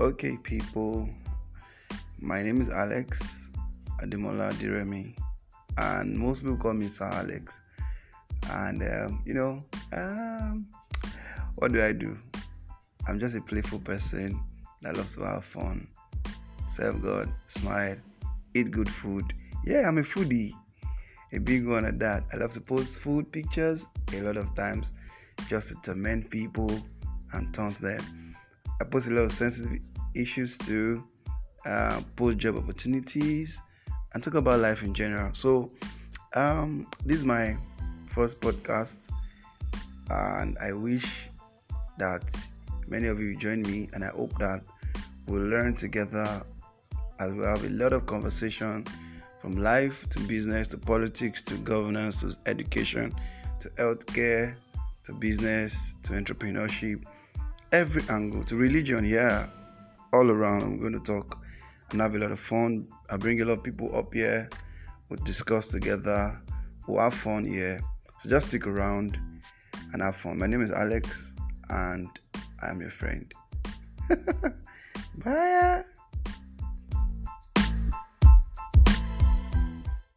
Okay, people, my name is Alex Ademola Diremi, and most people call me Sir Alex. And um, you know, um, what do I do? I'm just a playful person that loves to have fun, serve God, smile, eat good food. Yeah, I'm a foodie, a big one at that. I love to post food pictures a lot of times just to torment people and taunt them. I post a lot of sensitive issues too, uh, post job opportunities, and talk about life in general. So, um, this is my first podcast, and I wish that many of you join me, and I hope that we'll learn together as we have a lot of conversation from life to business to politics to governance to education to healthcare to business to entrepreneurship every angle to religion yeah. All around i'm going to talk and have a lot of fun. I bring a lot of people up here. We'll discuss together. We'll have fun here so just stick around and have fun. My name is alex and i'm your friend. Bye